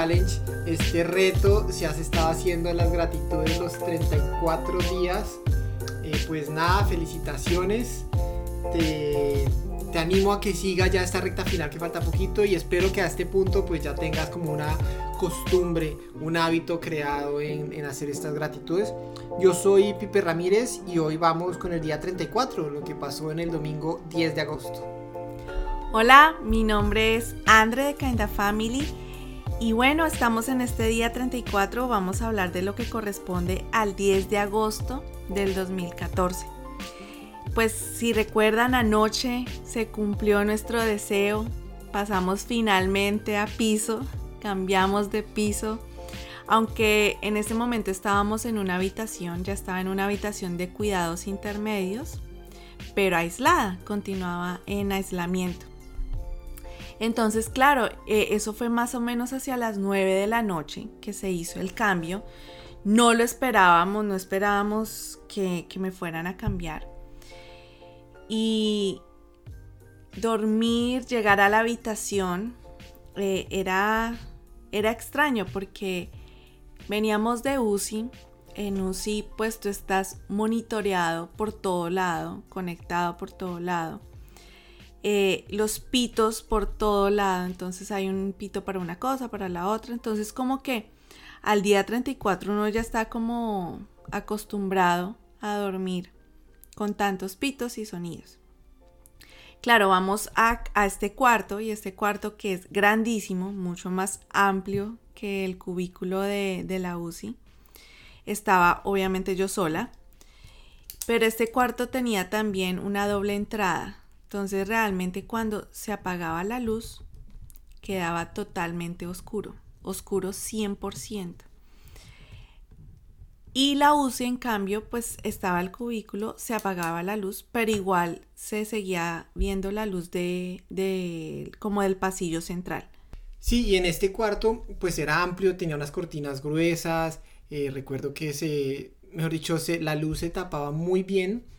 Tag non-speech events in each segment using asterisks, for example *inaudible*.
challenge, este reto. Si has estado haciendo las gratitudes los 34 días, eh, pues nada, felicitaciones. Te, te animo a que siga ya esta recta final que falta poquito y espero que a este punto pues ya tengas como una costumbre, un hábito creado en, en, hacer estas gratitudes. Yo soy Pipe Ramírez y hoy vamos con el día 34, lo que pasó en el domingo 10 de agosto. Hola, mi nombre es Andre de Kinda Family y bueno, estamos en este día 34, vamos a hablar de lo que corresponde al 10 de agosto del 2014. Pues si recuerdan, anoche se cumplió nuestro deseo, pasamos finalmente a piso, cambiamos de piso, aunque en ese momento estábamos en una habitación, ya estaba en una habitación de cuidados intermedios, pero aislada, continuaba en aislamiento. Entonces, claro, eh, eso fue más o menos hacia las 9 de la noche que se hizo el cambio. No lo esperábamos, no esperábamos que, me fueran a cambiar. Y dormir, llegar a la habitación, eh, era, era extraño porque veníamos de UCI. En UCI, pues tú estás monitoreado por todo lado, conectado por todo lado. Eh, los pitos por todo lado. Entonces hay un pito para una cosa, para la otra. Entonces como que al día 34 uno ya está como acostumbrado a dormir con tantos pitos y sonidos. Claro, vamos a, este cuarto y este cuarto que es grandísimo, mucho más amplio que el cubículo de, de la UCI. Estaba obviamente yo sola, pero este cuarto tenía también una doble entrada entonces realmente cuando se apagaba la luz quedaba totalmente oscuro, oscuro 100%. Y la UCI en cambio pues estaba el cubículo, se apagaba la luz, pero igual se seguía viendo la luz de, de como del pasillo central. Sí, y en este cuarto pues era amplio, tenía unas cortinas gruesas, eh, recuerdo que se, mejor dicho, se, la luz se tapaba muy bien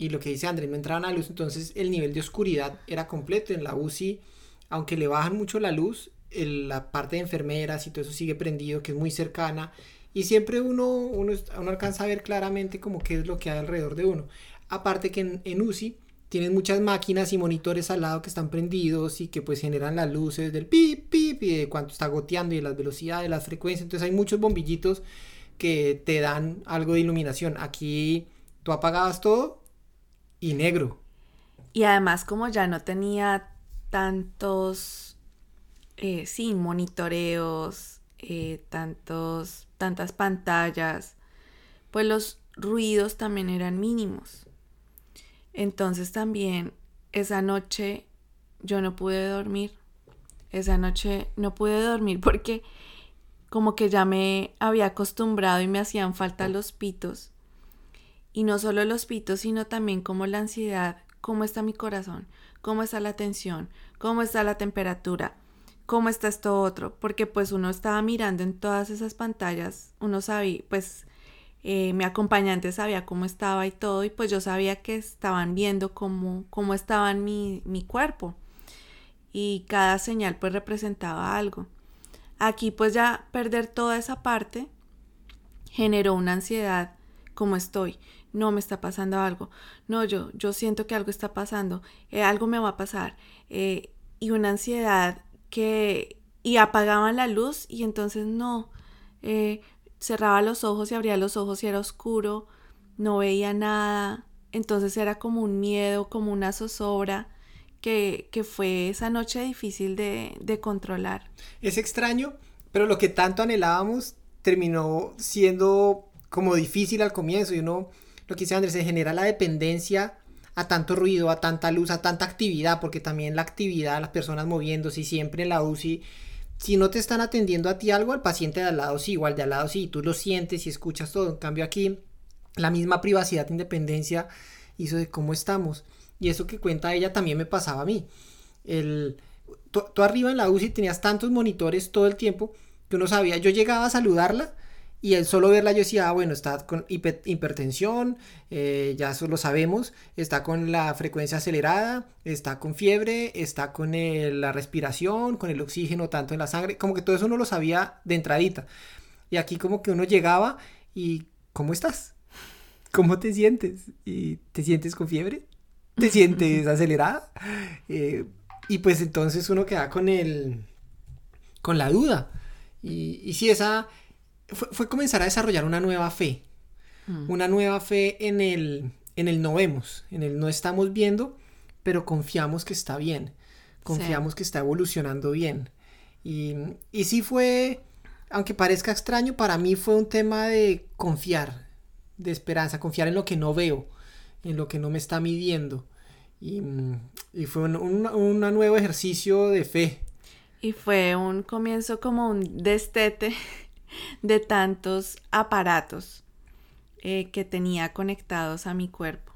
y lo que dice Andrés, no entraba la luz, entonces el nivel de oscuridad era completo en la UCI, aunque le bajan mucho la luz, la parte de enfermeras y todo eso sigue prendido, que es muy cercana, y siempre uno, uno, uno alcanza a ver claramente como qué es lo que hay alrededor de uno. Aparte que en, en UCI tienen muchas máquinas y monitores al lado que están prendidos y que pues generan las luces del pip, pip, y de cuánto está goteando y de las velocidades, las frecuencias, entonces hay muchos bombillitos que te dan algo de iluminación. Aquí tú apagabas todo y negro. Y además como ya no tenía tantos, eh, sí, monitoreos, eh, tantos, tantas pantallas, pues los ruidos también eran mínimos. Entonces también esa noche yo no pude dormir. Esa noche no pude dormir porque como que ya me había acostumbrado y me hacían falta los pitos. Y no solo los pitos, sino también como la ansiedad, cómo está mi corazón, cómo está la tensión, cómo está la temperatura, cómo está esto otro, porque pues uno estaba mirando en todas esas pantallas, uno sabía, pues eh, mi acompañante sabía cómo estaba y todo, y pues yo sabía que estaban viendo cómo, cómo estaba mi, mi cuerpo. Y cada señal pues representaba algo. Aquí pues ya perder toda esa parte generó una ansiedad como estoy no me está pasando algo, no, yo, yo siento que algo está pasando, eh, algo me va a pasar, eh, y una ansiedad que, y apagaban la luz y entonces no, eh, cerraba los ojos y abría los ojos y era oscuro, no veía nada, entonces era como un miedo, como una zozobra. Que, que fue esa noche difícil de, de controlar. Es extraño, pero lo que tanto anhelábamos terminó siendo como difícil al comienzo y uno lo que dice Andrés, se genera la dependencia a tanto ruido, a tanta luz, a tanta actividad, porque también la actividad, las personas moviéndose siempre en la UCI, si no te están atendiendo a ti algo, al paciente de al lado sí, igual de al lado sí, tú lo sientes y escuchas todo. En cambio aquí, la misma privacidad independencia hizo de cómo estamos. Y eso que cuenta ella también me pasaba a mí. El, tú, arriba en la UCI tenías tantos monitores todo el tiempo que uno sabía, yo llegaba a saludarla Y el solo verla yo decía, ah, bueno, está con hipertensión, eh, ya eso lo sabemos, está con la frecuencia acelerada, está con fiebre, está con la respiración, con el oxígeno tanto en la sangre, como que todo eso uno lo sabía de entradita. Y aquí como que uno llegaba y, ¿cómo estás? ¿Cómo te sientes? ¿Y ¿Te sientes con fiebre? ¿Te *laughs* sientes acelerada? Eh, y pues entonces uno queda con el, con la duda. Y, y si esa fue, comenzar a desarrollar una nueva fe. Mm. Una nueva fe en el, en el no vemos, en el no estamos viendo, pero confiamos que está bien. Confiamos que está evolucionando bien. Y, y sí fue, aunque parezca extraño, para mí fue un tema de confiar, de esperanza, confiar en lo que no veo, en lo que no me está midiendo. Y, y fue un, un, nuevo ejercicio de fe. Y fue un comienzo como un destete de tantos aparatos eh, que tenía conectados a mi cuerpo.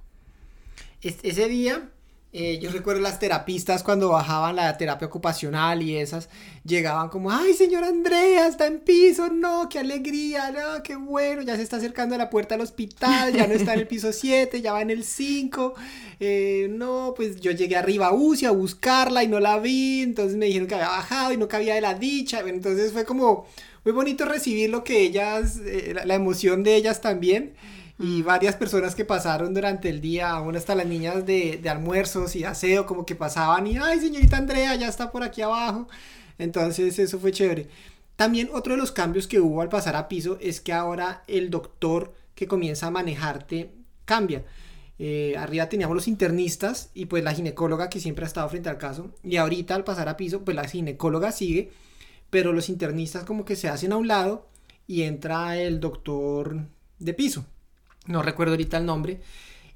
ese día, eh, yo recuerdo las terapistas cuando bajaban la terapia ocupacional y esas, llegaban como, ay, señora Andrea, está en piso, no, qué alegría, no, qué bueno, ya se está acercando a la puerta del hospital, ya no está en el piso *laughs* 7, ya va en el 5, eh, no, pues yo llegué arriba a UCI a buscarla y no la vi, entonces me dijeron que había bajado y no cabía de la dicha, entonces fue como muy bonito recibir lo que ellas, eh, la, emoción de ellas también. Y varias personas que pasaron durante el día, aún hasta las niñas de, almuerzos y aseo, como que pasaban y, ay, señorita Andrea, ya está por aquí abajo. Entonces eso fue chévere. También otro de los cambios que hubo al pasar a piso es que ahora el doctor que comienza a manejarte cambia. Eh, arriba teníamos los internistas y pues la ginecóloga que siempre ha estado frente al caso. Y ahorita al pasar a piso, pues la ginecóloga sigue pero los internistas como que se hacen a un lado y entra el doctor de piso. No recuerdo ahorita el nombre.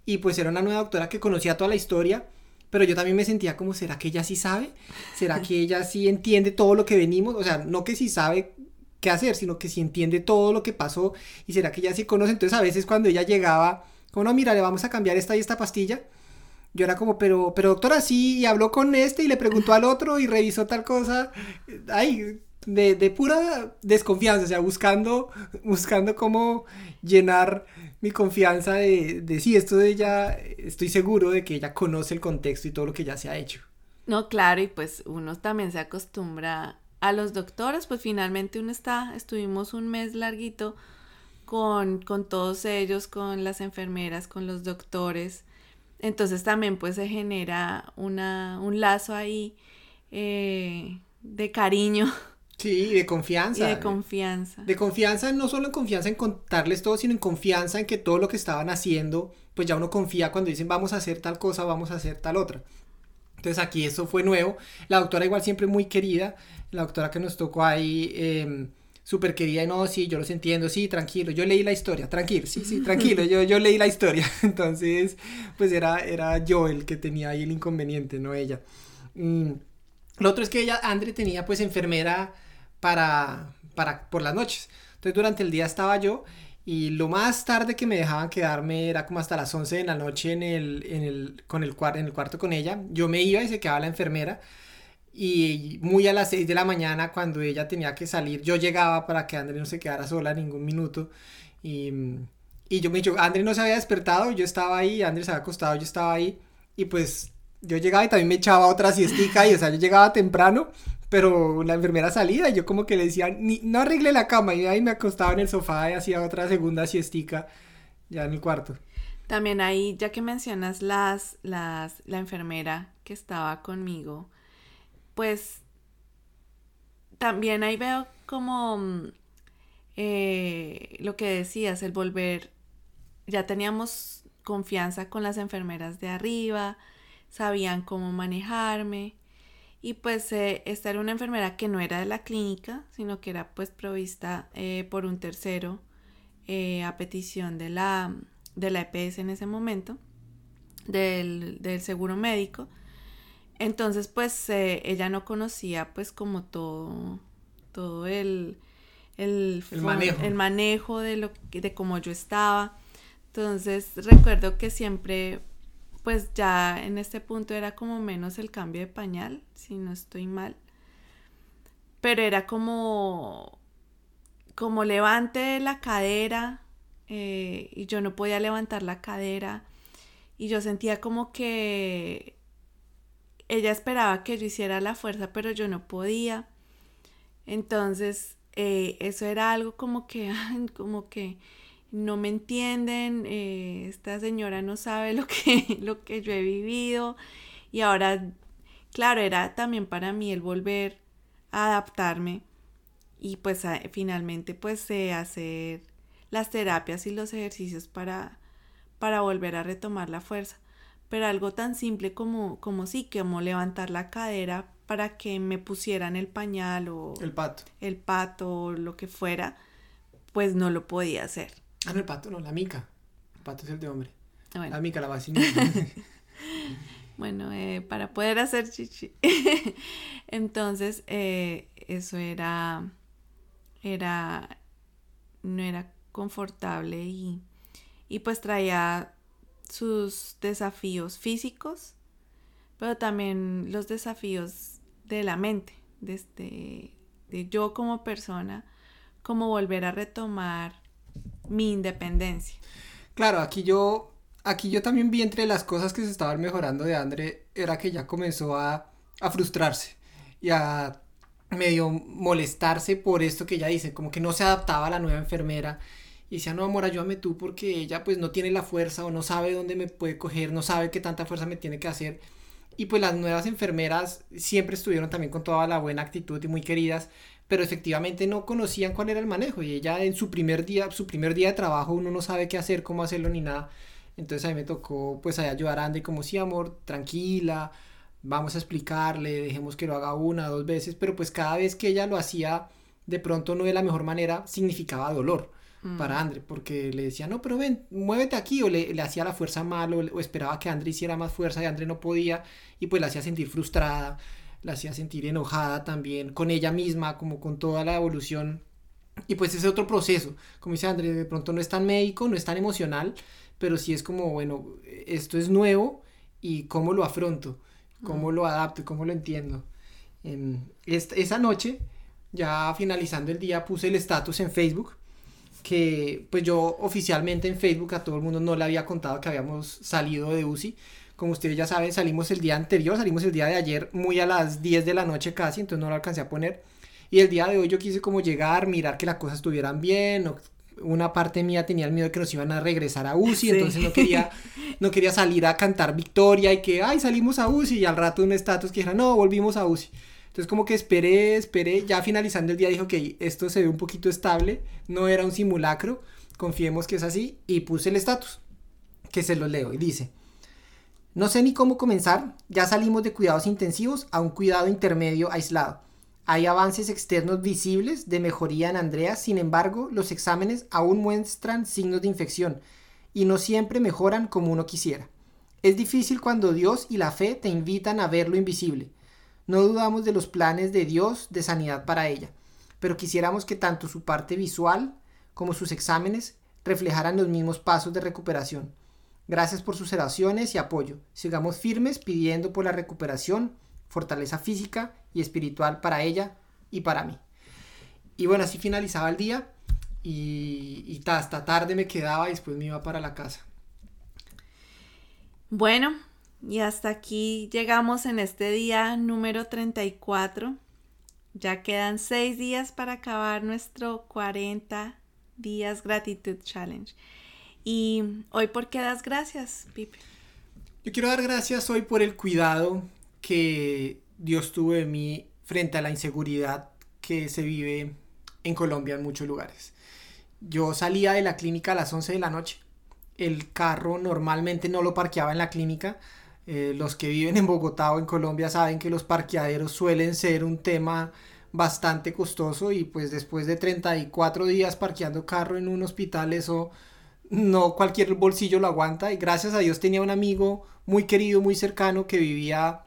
Y pues era una nueva doctora que conocía toda la historia, pero yo también me sentía como, ¿será que ella sí sabe? ¿Será que ella sí entiende todo lo que venimos? O sea, no que sí sabe qué hacer, sino que sí entiende todo lo que pasó y será que ella sí conoce. Entonces a veces cuando ella llegaba, como no, mira, le vamos a cambiar esta y esta pastilla. Yo era como, pero, pero doctora, sí, y habló con este y le preguntó al otro y revisó tal cosa. Ay, de, pura desconfianza, o sea, buscando, buscando cómo llenar mi confianza de, de sí, esto de ella, estoy seguro de que ella conoce el contexto y todo lo que ya se ha hecho. No, claro, y pues uno también se acostumbra a los doctores, pues finalmente uno está, estuvimos un mes larguito con, con todos ellos, con las enfermeras, con los doctores, entonces también pues se genera una, un lazo ahí eh, de cariño *laughs* Sí, de confianza. de confianza. De, confianza, no solo en confianza en contarles todo, sino en confianza en que todo lo que estaban haciendo, pues ya uno confía cuando dicen vamos a hacer tal cosa, vamos a hacer tal otra. Entonces aquí eso fue nuevo. La doctora igual siempre muy querida, la doctora que nos tocó ahí, eh, súper querida, y no, sí, yo los entiendo, sí, tranquilo, yo leí la historia, tranquilo, sí, sí, tranquilo, yo, yo leí la historia. *laughs* Entonces, pues era, era yo el que tenía ahí el inconveniente, no ella. Mm. Lo otro es que ella, Andre, tenía pues enfermera para, para, por las noches. Entonces durante el día estaba yo y lo más tarde que me dejaban quedarme era como hasta las 11 de la noche en el, en el, con el, en el cuarto con ella. Yo me iba y se quedaba la enfermera. Y muy a las 6 de la mañana, cuando ella tenía que salir, yo llegaba para que André no se quedara sola ningún minuto. Y, y yo me dicho, André no se había despertado, yo estaba ahí, André se había acostado, yo estaba ahí. Y pues yo llegaba y también me echaba otra siestica y, o sea, yo llegaba temprano pero la enfermera salía y yo como que le decía, Ni, no arregle la cama y ahí me acostaba en el sofá y hacía otra segunda siestica ya en el cuarto. También ahí, ya que mencionas las, las, la enfermera que estaba conmigo, pues también ahí veo como mm, eh, lo que decías, el volver, ya teníamos confianza con las enfermeras de arriba, sabían cómo manejarme y pues eh, esta era una enfermera que no era de la clínica, sino que era pues provista eh, por un tercero eh, a petición de la, de la EPS en ese momento, del, seguro médico. Entonces pues ella no conocía pues como todo, todo el, el, manejo. el manejo de, lo, de cómo yo estaba. Entonces recuerdo que siempre pues ya en este punto era como menos el cambio de pañal, si no estoy mal. Pero era como como levante la cadera eh, y yo no podía levantar la cadera y yo sentía como que ella esperaba que yo hiciera la fuerza, pero yo no podía. Entonces, eh, eso era algo como que, *laughs* como que no me entienden, eh, esta señora no sabe lo que, *laughs* lo que yo he vivido. Y ahora, claro, era también para mí el volver a adaptarme y pues finalmente pues hacer las terapias y los ejercicios para, para volver a retomar la fuerza. Pero algo tan simple como, como sí, como levantar la cadera para que me pusieran el pañal o el pato. El pato o lo que fuera, pues no lo podía hacer. Ah, no, el pato, no, la mica. El pato es el de hombre. Bueno. La mica, la vacina. *laughs* bueno, eh, para poder hacer chichi. *laughs* Entonces, eh, eso era, era, no era confortable y, y pues traía sus desafíos físicos, pero también los desafíos de la mente, de, este, de yo como persona, como volver a retomar mi independencia. Claro, aquí yo, aquí yo también vi entre las cosas que se estaban mejorando de André, era que ya comenzó a, a frustrarse y a medio molestarse por esto que ella dice, como que no se adaptaba a la nueva enfermera y decía, no, amor, ayúdame tú porque ella pues no tiene la fuerza o no sabe dónde me puede coger, no sabe qué tanta fuerza me tiene que hacer. Y pues las nuevas enfermeras siempre estuvieron también con toda la buena actitud y muy queridas, pero efectivamente no conocían cuál era el manejo y ella en su primer día, su primer día de trabajo uno no sabe qué hacer, cómo hacerlo ni nada. Entonces a mí me tocó pues ayudar a Andy como sí, amor, tranquila, vamos a explicarle, dejemos que lo haga una, dos veces, pero pues cada vez que ella lo hacía de pronto no de la mejor manera significaba dolor para mm. Andre, porque le decía, no, pero ven, muévete aquí, o le, hacía la fuerza mal, o, esperaba que Andre hiciera más fuerza y Andre no podía, y pues la hacía sentir frustrada, la hacía sentir enojada también con ella misma, como con toda la evolución. Y pues ese otro proceso, como dice Andre, de pronto no es tan médico, no es tan emocional, pero sí es como, bueno, esto es nuevo y cómo lo afronto, cómo lo adapto, cómo lo entiendo. Em, esa noche, ya finalizando el día, puse el estatus en Facebook que pues yo oficialmente en Facebook a todo el mundo no le había contado que habíamos salido de UCI. Como ustedes ya saben, salimos el día anterior, salimos el día de ayer muy a las 10 de la noche casi, entonces no lo alcancé a poner. Y el día de hoy yo quise como llegar, mirar que las cosas estuvieran bien, una parte mía tenía el miedo de que nos iban a regresar a UCI, entonces no quería, *laughs* no quería salir a cantar victoria y que, ay, salimos a UCI y al rato un estatus que dijera, no, volvimos a UCI. Entonces como que esperé, esperé, ya finalizando el día dijo que esto se ve un poquito estable, no era un simulacro, confiemos que es así y puse el estatus, que se lo leo y dice, no sé ni cómo comenzar, ya salimos de cuidados intensivos a un cuidado intermedio aislado. Hay avances externos visibles de mejoría en Andrea, sin embargo, los exámenes aún muestran signos de infección y no siempre mejoran como uno quisiera. Es difícil cuando Dios y la fe te invitan a ver lo invisible. No dudamos de los planes de Dios de sanidad para ella, pero quisiéramos que tanto su parte visual como sus exámenes reflejaran los mismos pasos de recuperación. Gracias por sus oraciones y apoyo. Sigamos firmes pidiendo por la recuperación, fortaleza física y espiritual para ella y para mí. Y bueno, así finalizaba el día y, y hasta tarde me quedaba y después me iba para la casa. Bueno, y hasta aquí llegamos en este día número 34. Ya quedan seis días para acabar nuestro 40 días gratitud challenge. Y hoy, ¿por qué das gracias, Pipe? Yo quiero dar gracias hoy por el cuidado que Dios tuvo de mí frente a la inseguridad que se vive en Colombia en muchos lugares. Yo salía de la clínica a las 11 de la noche. El carro normalmente no lo parqueaba en la clínica eh, los que viven en Bogotá o en Colombia saben que los parqueaderos suelen ser un tema bastante costoso y pues después de 34 días parqueando carro en un hospital eso no cualquier bolsillo lo aguanta y gracias a Dios tenía un amigo muy querido, muy cercano que vivía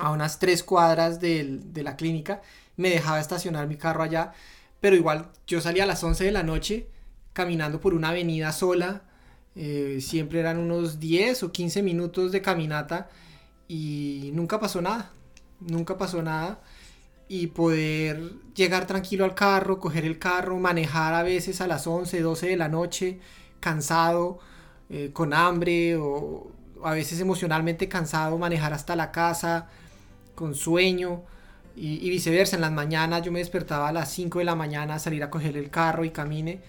a unas tres cuadras de la clínica, me dejaba estacionar mi carro allá, pero igual yo salía a las 11 de la noche caminando por una avenida sola, eh, siempre eran unos 10 o 15 minutos de caminata y nunca pasó nada. Nunca pasó nada. y poder llegar tranquilo al carro, coger el carro, manejar a veces a las 11, 12 de la noche, cansado, eh, con hambre o a veces emocionalmente cansado, manejar hasta la casa, con sueño y, viceversa. En las mañanas yo me despertaba a las 5 de la mañana a salir a coger el carro y camine.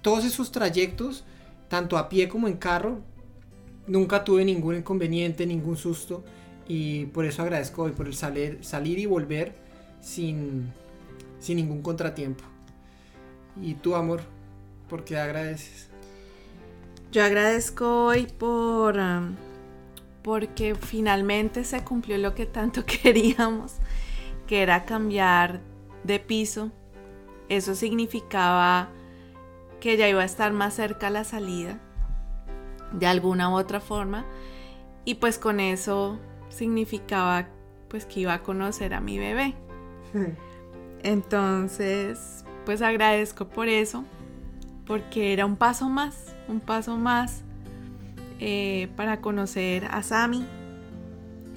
Todos esos trayectos, tanto a pie como en carro, nunca tuve ningún inconveniente, ningún susto y por eso agradezco hoy por el salir, salir y volver sin, sin ningún contratiempo. ¿Y tu amor? ¿Por qué agradeces? Yo agradezco hoy por... Um, porque finalmente se cumplió lo que tanto *laughs* queríamos, que era cambiar de piso. Eso significaba que ya iba a estar más cerca la salida, de alguna u otra forma, y pues con eso significaba pues que iba a conocer a mi bebé. Entonces, pues agradezco por eso, porque era un paso más, un paso más eh, para conocer a Sami.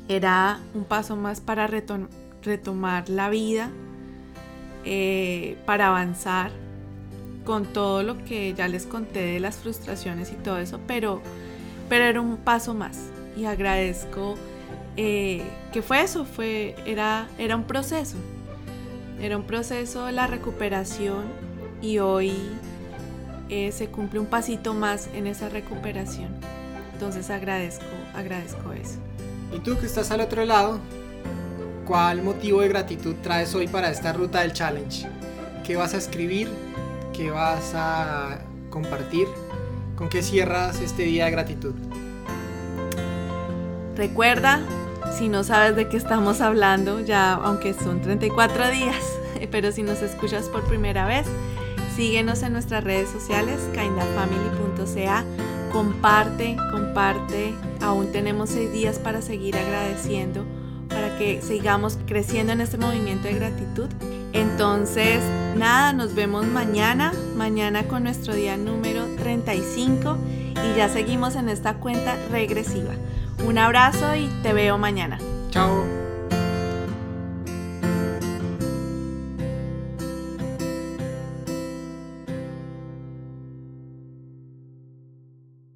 Era un paso más para retomar la vida, eh, para avanzar con todo lo que ya les conté de las frustraciones y todo eso, pero, pero era un paso más. Y agradezco eh, que fue eso, fue, era, era un proceso, era un proceso de la recuperación y hoy eh, se cumple un pasito más en esa recuperación. Entonces agradezco, agradezco eso. ¿Y tú que estás al otro lado? ¿Cuál motivo de gratitud traes hoy para esta ruta del challenge? ¿Qué vas a escribir? ¿Qué vas a compartir? ¿Con qué cierras este día de gratitud? Recuerda si no sabes de qué estamos hablando, ya aunque son 34 días, *laughs* pero si nos escuchas por primera vez, síguenos en nuestras redes sociales, kindafamily.ca, comparte, comparte, aún tenemos seis días para seguir agradeciendo, para que sigamos creciendo en este movimiento de gratitud. Entonces, nada, nos vemos mañana, mañana con nuestro día número 35 y ya seguimos en esta cuenta regresiva. Un abrazo y te veo mañana.